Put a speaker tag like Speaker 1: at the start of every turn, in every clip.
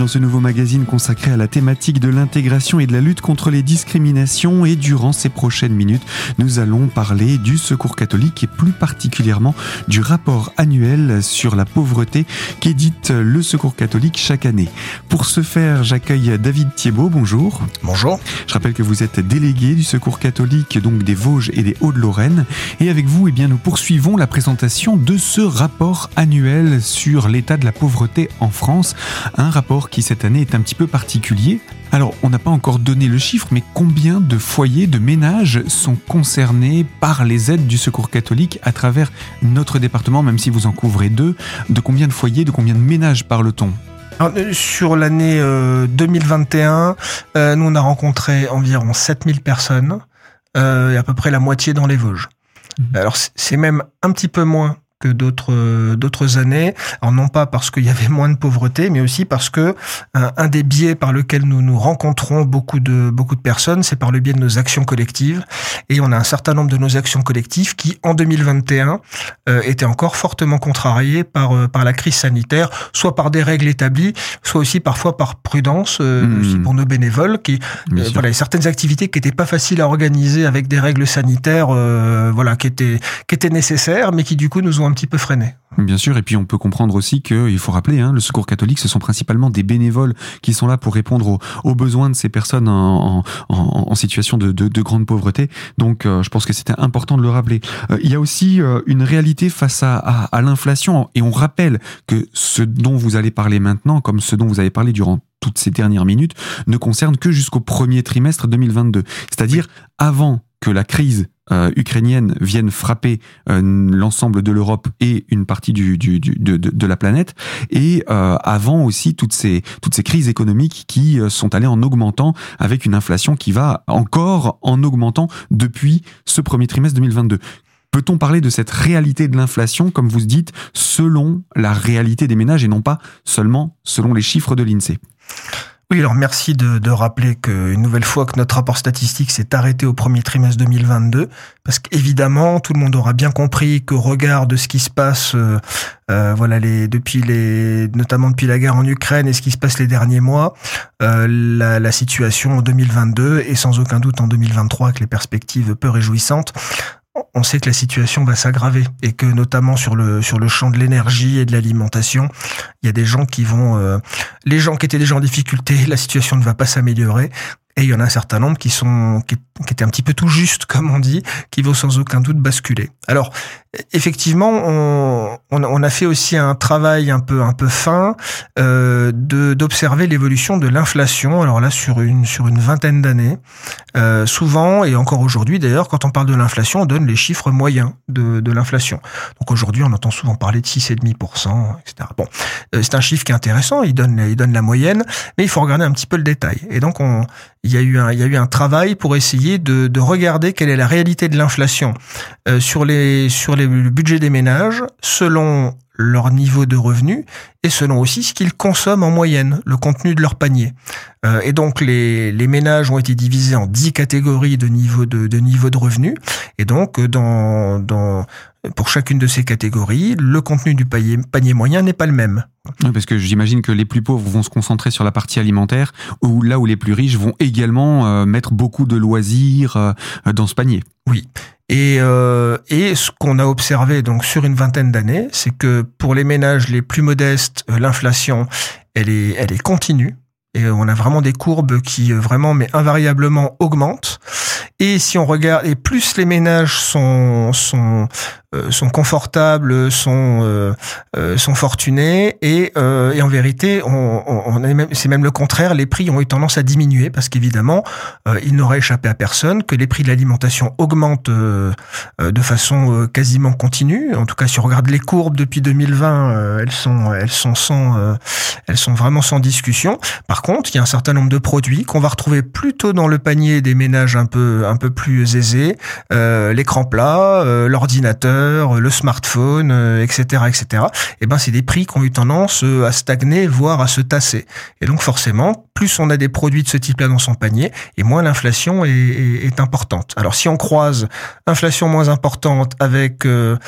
Speaker 1: dans ce nouveau magazine consacré à la thématique de l'intégration et de la lutte contre les discriminations. Et durant ces prochaines minutes, nous allons parler du Secours catholique et plus particulièrement du rapport annuel sur la pauvreté qu'édite le Secours catholique chaque année. Pour ce faire, j'accueille David Thiebaud. Bonjour.
Speaker 2: Bonjour.
Speaker 1: Je rappelle que vous êtes délégué du Secours catholique donc des Vosges et des Hauts-de-Lorraine. Et avec vous, eh bien, nous poursuivons la présentation de ce rapport annuel sur l'état de la pauvreté en France. Un rapport qui cette année est un petit peu particulier. Alors, on n'a pas encore donné le chiffre, mais combien de foyers, de ménages sont concernés par les aides du Secours catholique à travers notre département, même si vous en couvrez deux? De combien de foyers, de combien de ménages parle-t-on?
Speaker 2: Euh, sur l'année 2021, euh, euh, nous on a rencontré environ 7000 personnes, et à peu près la moitié dans les Vosges. Mmh. Alors c'est même un petit peu moins que d'autres d'autres années. Alors non pas parce qu'il y avait moins de pauvreté, mais aussi parce que un, des biais par lequel nous nous rencontrons beaucoup de beaucoup de personnes, c'est par le biais de nos actions collectives. Et on a un certain nombre de nos actions collectives qui, en 2021, euh, étaient encore fortement contrariées par euh, par la crise sanitaire, soit par des règles établies, soit aussi parfois par prudence euh, mmh. aussi pour nos bénévoles, qui euh, voilà certaines activités qui étaient pas faciles à organiser avec des règles sanitaires, voilà qui étaient qui étaient nécessaires, mais qui du coup nous ont un petit peu freiné.
Speaker 1: Bien sûr, et puis on peut comprendre aussi qu'il faut rappeler, hein, le Secours catholique, ce sont principalement des bénévoles qui sont là pour répondre aux, besoins de ces personnes en, situation de, grande pauvreté. Donc, euh, je pense que c'était important de le rappeler. Euh, il y a aussi euh, une réalité face à, à l'inflation, et on rappelle que ce dont vous allez parler maintenant, comme ce dont vous avez parlé durant toutes ces dernières minutes, ne concerne que jusqu'au premier trimestre 2022, c'est-à-dire avant que la crise euh, ukrainienne vienne frapper euh, l'ensemble de l'Europe et une partie du, du, du de, de, la planète, et euh, avant aussi toutes ces, toutes ces crises économiques qui sont allées en augmentant avec une inflation qui va encore en augmentant depuis ce premier trimestre 2022. Peut-on parler de cette réalité de l'inflation, comme vous dites, selon la réalité des ménages et non pas seulement selon les chiffres de l'INSEE
Speaker 2: oui, alors merci de, de rappeler qu'une nouvelle fois que notre rapport statistique s'est arrêté au premier trimestre 2022, parce qu'évidemment tout le monde aura bien compris qu'au regard de ce qui se passe, euh, euh, voilà, les, depuis les, notamment depuis la guerre en Ukraine et ce qui se passe les derniers mois, euh, la, la situation en 2022 et sans aucun doute en 2023 avec les perspectives peu réjouissantes on sait que la situation va s'aggraver et que notamment sur le sur le champ de l'énergie et de l'alimentation, il y a des gens qui vont euh, les gens qui étaient déjà en difficulté, la situation ne va pas s'améliorer et il y en a un certain nombre qui sont qui, étaient un petit peu tout juste, comme on dit, qui vont sans aucun doute basculer. Alors, effectivement, on, on, a fait aussi un travail un peu un peu fin euh, de d'observer l'évolution de l'inflation. Alors là, sur une sur une vingtaine d'années, euh, souvent et encore aujourd'hui d'ailleurs, quand on parle de l'inflation, on donne les chiffres moyens de, de l'inflation. Donc aujourd'hui, on entend souvent parler de 6,5%, etc. Bon, euh, c'est un chiffre qui est intéressant. Il donne il donne la moyenne, mais il faut regarder un petit peu le détail. Et donc on il y a eu un, travail pour essayer de, de regarder quelle est la réalité de l'inflation euh, sur les sur le budget des ménages selon leur niveau de revenu et selon aussi ce qu'ils consomment en moyenne, le contenu de leur panier. Euh, et donc les, ménages ont été divisés en dix catégories de niveau de, de niveau de revenu. Et donc dans, dans pour chacune de ces catégories, le contenu du panier, moyen n'est pas le même.
Speaker 1: Oui, parce que j'imagine que les plus pauvres vont se concentrer sur la partie alimentaire, ou là où les plus riches vont également euh, mettre beaucoup de loisirs euh, dans ce panier.
Speaker 2: Oui. Et, euh, et ce qu'on a observé donc sur une vingtaine d'années, c'est que pour les ménages les plus modestes, l'inflation, elle est, elle est continue. Et on a vraiment des courbes qui vraiment, mais invariablement augmentent. Et si on regarde, et plus les ménages sont, sont sont confortables, sont euh, euh, sont fortunés et, et en vérité, on, on même, c'est même le contraire. Les prix ont eu tendance à diminuer parce qu'évidemment, il n'aurait échappé à personne que les prix de l'alimentation augmentent de façon quasiment continue. En tout cas, si on regarde les courbes depuis 2020, elles sont elles sont sans elles sont vraiment sans discussion. Par contre, il y a un certain nombre de produits qu'on va retrouver plutôt dans le panier des ménages un peu un peu plus aisés, l'écran plat, l'ordinateur l'ordinateur, le smartphone, etc., etc. Et ben c'est des prix qui ont eu tendance à stagner, voire à se tasser. Et donc forcément, plus on a des produits de ce type-là dans son panier, et moins l'inflation est, importante. Alors si on croise inflation moins importante avec euh,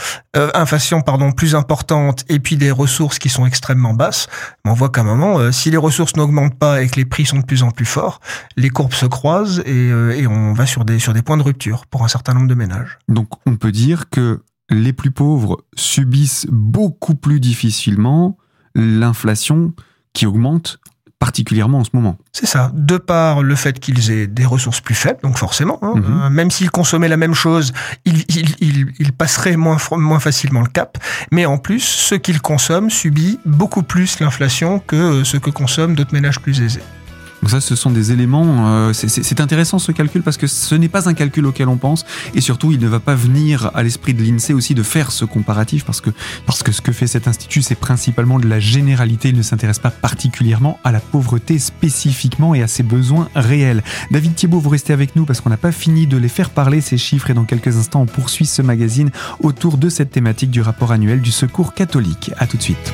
Speaker 2: inflation pardon plus importante et puis des ressources qui sont extrêmement basses, on voit qu'à un moment, si les ressources n'augmentent pas et que les prix sont de plus en plus forts, les courbes se croisent et, et on va sur des sur des points de rupture pour un certain nombre de ménages.
Speaker 1: Donc on peut dire que les plus pauvres subissent beaucoup plus difficilement l'inflation qui augmente particulièrement en ce moment.
Speaker 2: C'est ça, de par le fait qu'ils aient des ressources plus faibles, donc forcément, hein, mhm. euh, même s'ils consommaient la même chose, ils, ils, passeraient moins, moins facilement le cap, mais en plus, ce qu'ils consomment subit beaucoup plus l'inflation que ce que consomment d'autres ménages plus aisés.
Speaker 1: Donc ça, ce sont des éléments. Euh, c'est intéressant ce calcul parce que ce n'est pas un calcul auquel on pense et surtout, il ne va pas venir à l'esprit de l'Insee aussi de faire ce comparatif parce que parce que ce que fait cet institut, c'est principalement de la généralité. Il ne s'intéresse pas particulièrement à la pauvreté spécifiquement et à ses besoins réels. David Thiebaud, vous restez avec nous parce qu'on n'a pas fini de les faire parler ces chiffres et dans quelques instants, on poursuit ce magazine autour de cette thématique du rapport annuel du Secours catholique. À tout de suite.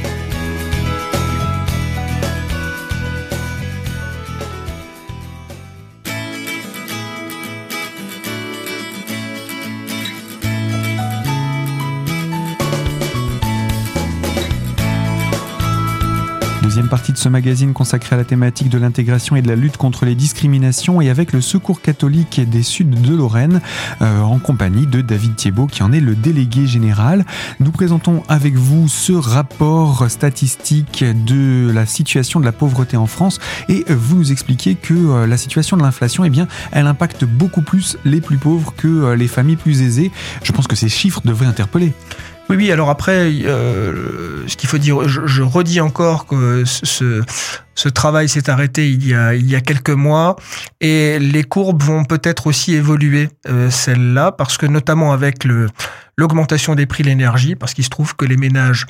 Speaker 1: Deuxième partie de ce magazine consacré à la thématique de l'intégration et de la lutte contre les discriminations et avec le Secours catholique des Suds de Lorraine euh, en compagnie de David Thiebaud qui en est le délégué général. Nous présentons avec vous ce rapport statistique de la situation de la pauvreté en France et vous nous expliquez que euh, la situation de l'inflation, eh bien, elle impacte beaucoup plus les plus pauvres que euh, les familles plus aisées. Je pense que ces chiffres devraient interpeller.
Speaker 2: Oui, oui. Alors après, euh, ce qu'il faut dire, je, redis encore que ce, travail s'est arrêté il y a il y a quelques mois et les courbes vont peut-être aussi évoluer euh, celles-là parce que notamment avec l'augmentation des prix de l'énergie, parce qu'il se trouve que les ménages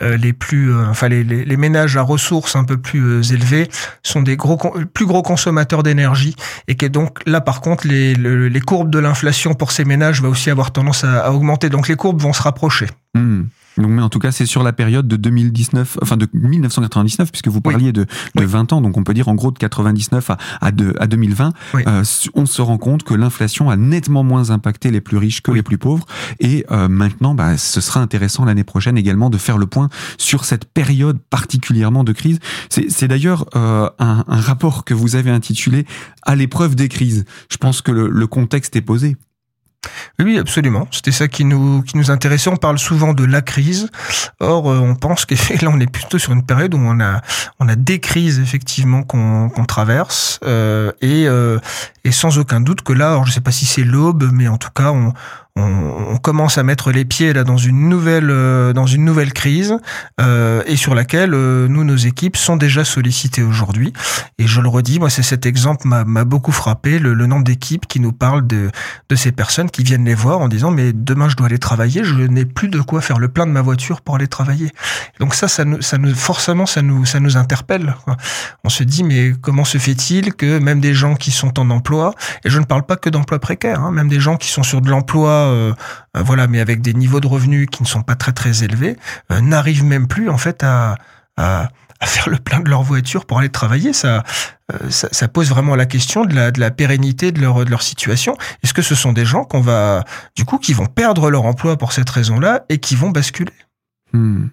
Speaker 2: les plus, euh, enfin les, les, ménages à ressources un peu plus euh, élevées sont des gros, plus gros consommateurs d'énergie et que donc là par contre les, les courbes de l'inflation pour ces ménages va aussi avoir tendance à, augmenter. Donc les courbes vont se rapprocher.
Speaker 1: Mmh. Donc, mais en tout cas, c'est sur la période de 2019, enfin de 1999, puisque vous parliez de, de 20 ans, donc on peut dire en gros de 99 à, à, de, à 2020, euh, on se rend compte que l'inflation a nettement moins impacté les plus riches que les plus pauvres. Et euh, maintenant, bah, ce sera intéressant l'année prochaine également de faire le point sur cette période particulièrement de crise. C'est d'ailleurs euh, un, un, rapport que vous avez intitulé À l'épreuve des crises. Je pense que le, le contexte est posé.
Speaker 2: Oui, absolument. C'était ça qui nous qui nous intéressait. On parle souvent de la crise. Or, euh, on pense que là, on est plutôt sur une période où on a on a des crises effectivement qu'on qu'on traverse euh, et euh, et sans aucun doute que là, alors je sais pas si c'est l'aube, mais en tout cas, on on, commence à mettre les pieds là dans une nouvelle euh, dans une nouvelle crise euh, et sur laquelle euh, nous nos équipes sont déjà sollicitées aujourd'hui. Et je le redis moi c'est cet exemple m'a beaucoup frappé le, nombre d'équipes qui nous parlent de de ces personnes qui viennent les voir en disant mais demain je dois aller travailler je n'ai plus de quoi faire le plein de ma voiture pour aller travailler. Donc ça ça nous ça nous forcément ça nous ça nous interpelle on se dit mais comment se fait-il que même des gens qui sont en emploi et je ne parle pas que d'emploi précaire hein, même des gens qui sont sur de l'emploi euh, euh, voilà, mais avec des niveaux de revenus qui ne sont pas très très élevés, euh, n'arrivent même plus en fait à, faire le plein de leur voiture pour aller travailler. Ça, ça, pose vraiment la question de la, de la pérennité de leur, de leur situation. Est-ce que ce sont des gens qu'on va, du coup, qui vont perdre leur emploi pour cette raison-là et qui vont basculer?
Speaker 1: Hmm.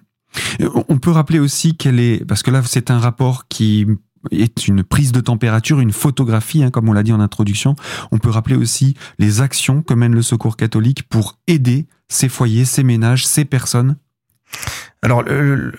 Speaker 1: On peut rappeler aussi qu'elle est, parce que là c'est un rapport qui est une prise de température, une photographie, hein, comme on l'a dit en introduction. On peut rappeler aussi les actions que mène le Secours catholique pour aider ces foyers, ces ménages, ces personnes.
Speaker 2: Alors, le,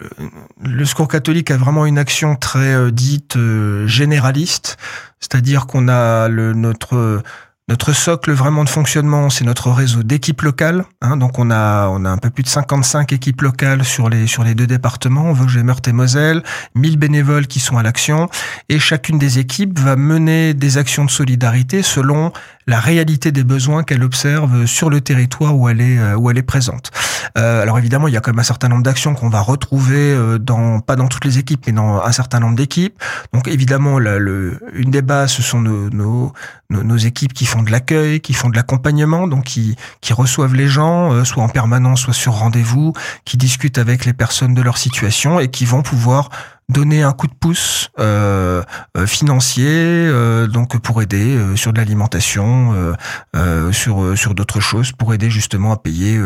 Speaker 2: Secours catholique a vraiment une action très euh, dite euh, généraliste, c'est-à-dire qu'on a notre notre socle vraiment de fonctionnement, c'est notre réseau d'équipes locales. Hein, donc on a on a un peu plus de 55 équipes locales sur les sur les deux départements, Vosges, Meurthe et Moselle, 1000 bénévoles qui sont à l'action et chacune des équipes va mener des actions de solidarité selon la réalité des besoins qu'elle observe sur le territoire où elle est euh, où elle est présente. Euh, alors évidemment, il y a quand même un certain nombre d'actions qu'on va retrouver euh, dans pas dans toutes les équipes, mais dans un certain nombre d'équipes. Donc évidemment, le, une des bases, ce sont nos, nos, nos, équipes qui font de l'accueil, qui font de l'accompagnement, donc qui, qui reçoivent les gens, soit en permanence, soit sur rendez-vous, qui discutent avec les personnes de leur situation et qui vont pouvoir donner un coup de pouce euh, euh financier, euh, donc pour aider euh, sur de l'alimentation, sur sur d'autres choses, pour aider justement à payer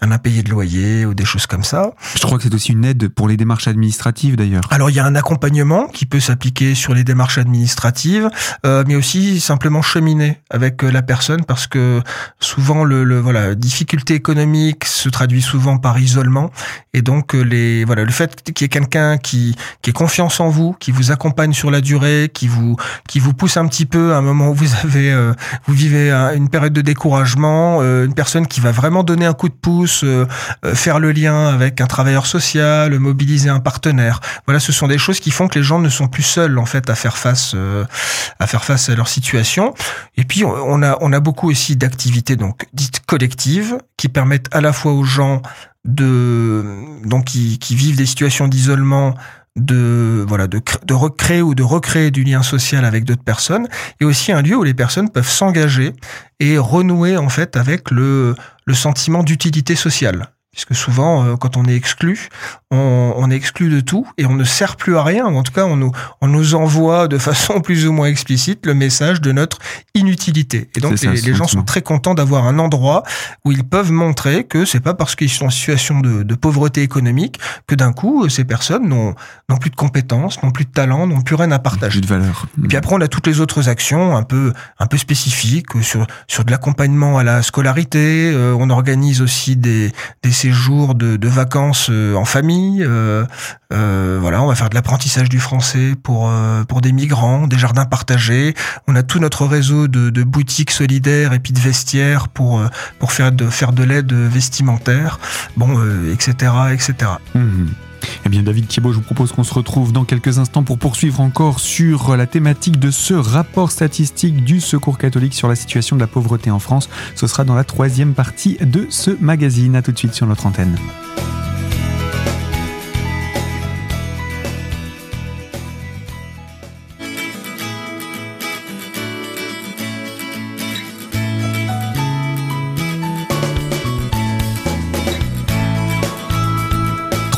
Speaker 2: un impayé de loyer ou des choses comme ça.
Speaker 1: Je crois que c'est aussi une aide pour les démarches administratives d'ailleurs.
Speaker 2: Alors il y a un accompagnement qui peut s'appliquer sur les démarches administratives, mais aussi simplement cheminer avec la personne parce que souvent le, le voilà difficulté économique se traduit souvent par isolement et donc les voilà le fait qu'il y ait quelqu'un qui qui ait confiance en vous, qui vous accompagne sur la durée, qui vous qui vous pousse un petit peu à un moment où vous avez euh, vous vivez une période de découragement, euh, une personne qui va vraiment donner un coup de pouce, euh, faire le lien avec un travailleur social, mobiliser un partenaire. Voilà, ce sont des choses qui font que les gens ne sont plus seuls en fait à faire face à faire face à leur situation. Et puis on a on a beaucoup aussi d'activités donc dites collectives qui permettent à la fois aux gens de donc qui, qui vivent des situations d'isolement de voilà de, recréer ou de recréer du lien social avec d'autres personnes. Et aussi un lieu où les personnes peuvent s'engager et renouer en fait avec le, le sentiment d'utilité sociale puisque souvent, euh, quand on est exclu, on, on, est exclu de tout et on ne sert plus à rien. En tout cas, on nous, on nous envoie de façon plus ou moins explicite le message de notre inutilité. Et donc, les, gens sont très contents d'avoir un endroit où ils peuvent montrer que c'est pas parce qu'ils sont en situation de, de pauvreté économique que d'un coup, ces personnes n'ont plus de compétences, n'ont plus de talent, n'ont plus rien à partager.
Speaker 1: Plus de valeur.
Speaker 2: Et puis après, on a toutes les autres actions un peu, un peu spécifiques sur, sur de l'accompagnement à la scolarité. Euh, on organise aussi des, des séjours de, de vacances euh, en famille. Euh, euh, voilà, on va faire de l'apprentissage du français pour pour des migrants, des jardins partagés. On a tout notre réseau de, boutiques solidaires et puis de vestiaires pour pour faire de faire de l'aide vestimentaire, bon, etc., etc.
Speaker 1: Eh bien, David Thiebaud, je vous propose qu'on se retrouve dans quelques instants pour poursuivre encore sur la thématique de ce rapport statistique du Secours catholique sur la situation de la pauvreté en France. Ce sera dans la troisième partie de ce magazine. À tout de suite sur notre antenne.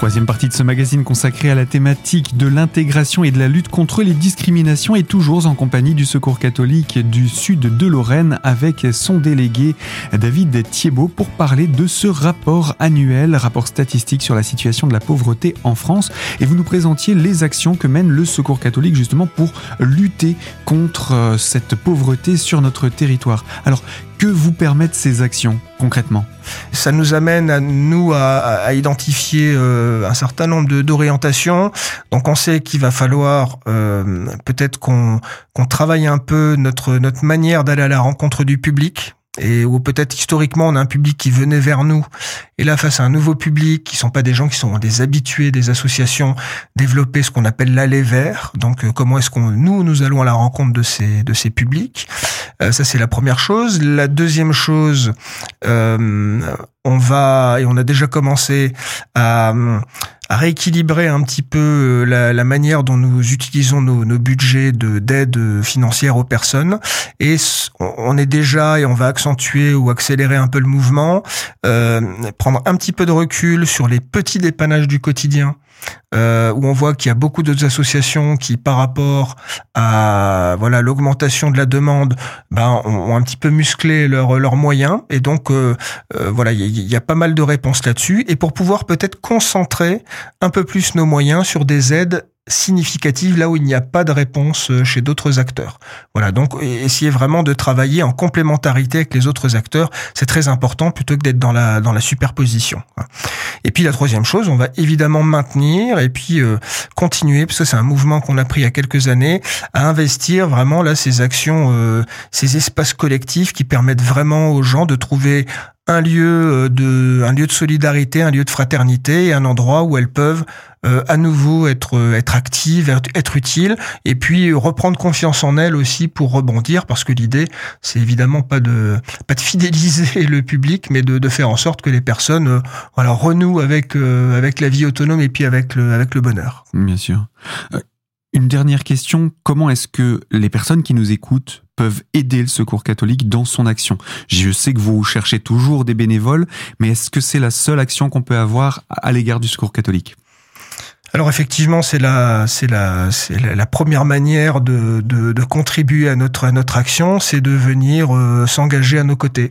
Speaker 1: Troisième partie de ce magazine consacré à la thématique de l'intégration et de la lutte contre les discriminations et toujours en compagnie du Secours catholique du sud de Lorraine avec son délégué David Thiebaud pour parler de ce rapport annuel, rapport statistique sur la situation de la pauvreté en France. Et vous nous présentiez les actions que mène le Secours catholique justement pour lutter contre euh, cette pauvreté sur notre territoire. Alors, que vous permettent ces actions concrètement?
Speaker 2: Ça nous amène à nous à, identifier euh, un certain nombre d'orientations. Donc on sait qu'il va falloir euh, peut-être qu'on travaille un peu notre notre manière d'aller à la rencontre du public et où peut-être historiquement on a un public qui venait vers nous. Et là face à un nouveau public qui sont pas des gens qui sont des habitués des associations développer ce qu'on appelle l'aller vers donc euh, comment est-ce qu'on nous nous allons à la rencontre de ces de ces publics? Euh, ça c'est la première chose. La deuxième chose euh, on va et on a déjà commencé à à rééquilibrer un petit peu euh, la, manière dont nous utilisons nos, budgets de d'aide financière aux personnes. Et on est déjà et on va accentuer ou accélérer un peu le mouvement, euh, prendre un petit peu de recul sur les petits dépannages du quotidien euh, où on voit qu'il y a beaucoup d'autres associations qui, par rapport à voilà l'augmentation de la demande, ben ont, un petit peu musclé leurs moyens. Et donc euh, euh, voilà, il y, a pas mal de réponses là-dessus. Et pour pouvoir peut-être concentrer un peu plus nos moyens sur des aides significative là où il n'y a pas de réponse euh, chez d'autres acteurs. Voilà, donc essayer vraiment de travailler en complémentarité avec les autres acteurs, c'est très important plutôt que d'être dans la dans la superposition. Et puis la troisième chose, on va évidemment maintenir et puis euh, continuer parce que c'est un mouvement qu'on a pris il y a quelques années à investir vraiment là ces actions, euh, ces espaces collectifs qui permettent vraiment aux gens de trouver un lieu de un lieu de solidarité, un lieu de fraternité et un endroit où elles peuvent euh, à nouveau être euh, être active, être, utile, et puis reprendre confiance en elle aussi pour rebondir, parce que l'idée c'est évidemment pas de pas de fidéliser le public, mais de, de faire en sorte que les personnes euh, voilà renouent avec avec la vie autonome et puis avec le avec le bonheur.
Speaker 1: Bien sûr. Une dernière question, comment est-ce que les personnes qui nous écoutent peuvent aider le Secours catholique dans son action? Je sais que vous cherchez toujours des bénévoles, mais est-ce que c'est la seule action qu'on peut avoir à l'égard du Secours catholique?
Speaker 2: Alors effectivement, c'est la, c'est la, c'est la, première manière de, contribuer à notre à notre action, c'est de venir euh, s'engager à nos côtés.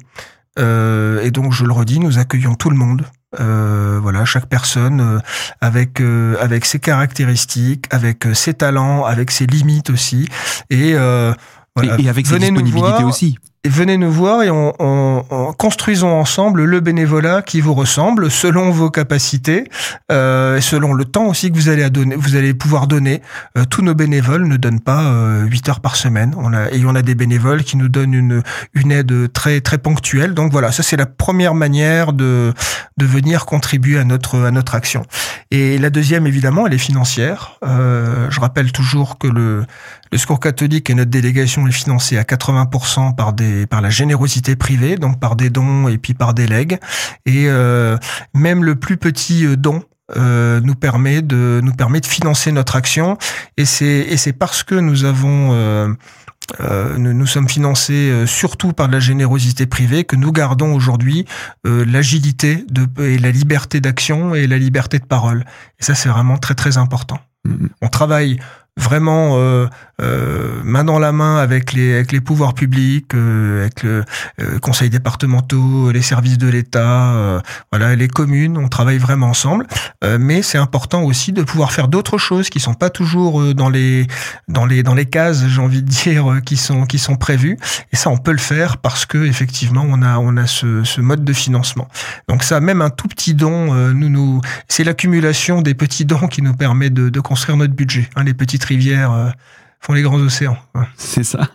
Speaker 2: Euh, et donc, je le redis, nous accueillons tout le monde. Euh, voilà, chaque personne euh, avec euh, avec ses caractéristiques, avec ses talents, avec ses limites aussi, et
Speaker 1: voilà. et, avec ses disponibilités aussi
Speaker 2: venez nous voir et on, on, construisons ensemble le bénévolat qui vous ressemble selon vos capacités euh, et selon le temps aussi que vous allez à donner, vous allez pouvoir donner. Euh, tous nos bénévoles ne donnent pas euh, 8 heures par semaine. On a et on a des bénévoles qui nous donnent une une aide très très ponctuelle. Donc voilà, ça c'est la première manière de de venir contribuer à notre à notre action. Et la deuxième évidemment, elle est financière. Euh, je rappelle toujours que le le Secours catholique et notre délégation est financée à 80% par des par la générosité privée, donc par des dons et puis par des legs. Et euh, même le plus petit euh, don euh, nous permet de nous permet de financer notre action. Et c'est et c'est parce que nous avons euh, euh nous, nous, sommes financés surtout par de la générosité privée que nous gardons aujourd'hui l'agilité de, et la liberté d'action et la liberté de parole. Et ça, c'est vraiment très très important. Mm-hmm. On travaille vraiment main dans la main avec les avec les pouvoirs publics, euh, avec le euh, conseil départementaux, les services de l'État, euh, voilà, les communes. On travaille vraiment ensemble, mais c'est important aussi de pouvoir faire d'autres choses qui sont pas toujours dans les dans les dans les cases, j'ai envie de dire, qui sont qui sont prévues. Et ça, on peut le faire parce que effectivement, on a on a ce, ce mode de financement. Donc ça, même un tout petit don, nous nous, c'est l'accumulation des petits dons qui nous permet de, de construire notre budget. Hein, les petites rivières font les grands océans.
Speaker 1: C'est ça.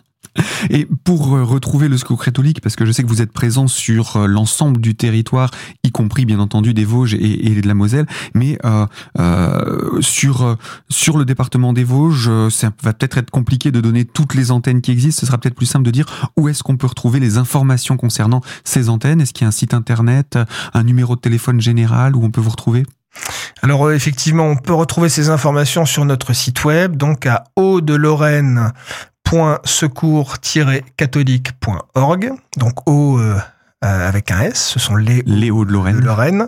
Speaker 1: Et pour euh, retrouver le Secours catholique, parce que je sais que vous êtes présent sur euh, l'ensemble du territoire, y compris bien entendu des Vosges et, de la Moselle, mais euh, euh, sur sur le département des Vosges, ça va peut-être être compliqué de donner toutes les antennes qui existent. Ce sera peut-être plus simple de dire où est-ce qu'on peut retrouver les informations concernant ces antennes. Est-ce qu'il y a un site internet, un numéro de téléphone général où on peut vous retrouver?
Speaker 2: Alors effectivement, on peut retrouver ces informations sur notre site web, donc à haut de Lorraine secours-catholique.org. Donc au euh, euh, avec un S, ce sont
Speaker 1: les, Hauts de Lorraine,
Speaker 2: Lorraine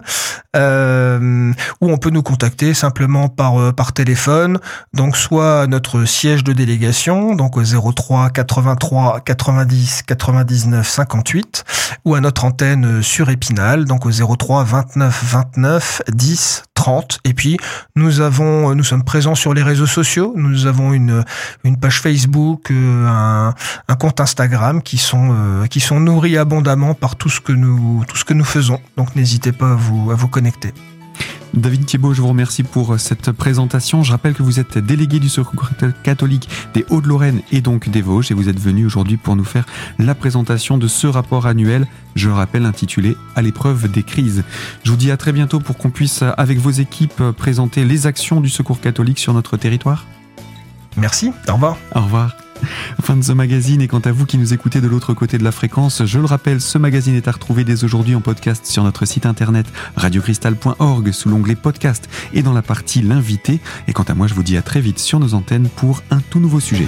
Speaker 2: euh, où on peut nous contacter simplement par euh, par téléphone, donc soit notre siège de délégation, donc au 03 83 90 99 58, ou à notre antenne sur Épinal, donc au 03 29 29 10 30. Et puis nous avons, nous sommes présents sur les réseaux sociaux. Nous avons une une page Facebook, un, un compte Instagram qui sont qui sont nourris abondamment par tout ce que nous, tout ce que nous faisons. Donc n'hésitez pas à vous, à vous connecter.
Speaker 1: David Thiebaud, je vous remercie pour cette présentation. Je rappelle que vous êtes délégué du Secours catholique des Hauts-de-Lorraine et donc des Vosges et vous êtes venu aujourd'hui pour nous faire la présentation de ce rapport annuel, je rappelle intitulé À l'épreuve des crises. Je vous dis à très bientôt pour qu'on puisse, avec vos équipes, présenter les actions du Secours catholique sur notre territoire.
Speaker 2: Merci, au revoir.
Speaker 1: Au revoir. Fin de ce magazine et quant à vous qui nous écoutez de l'autre côté de la fréquence, je le rappelle, ce magazine est à retrouver dès aujourd'hui en podcast sur notre site internet radiocristal.org sous l'onglet podcast et dans la partie l'invité. Et quant à moi, je vous dis à très vite sur nos antennes pour un tout nouveau sujet.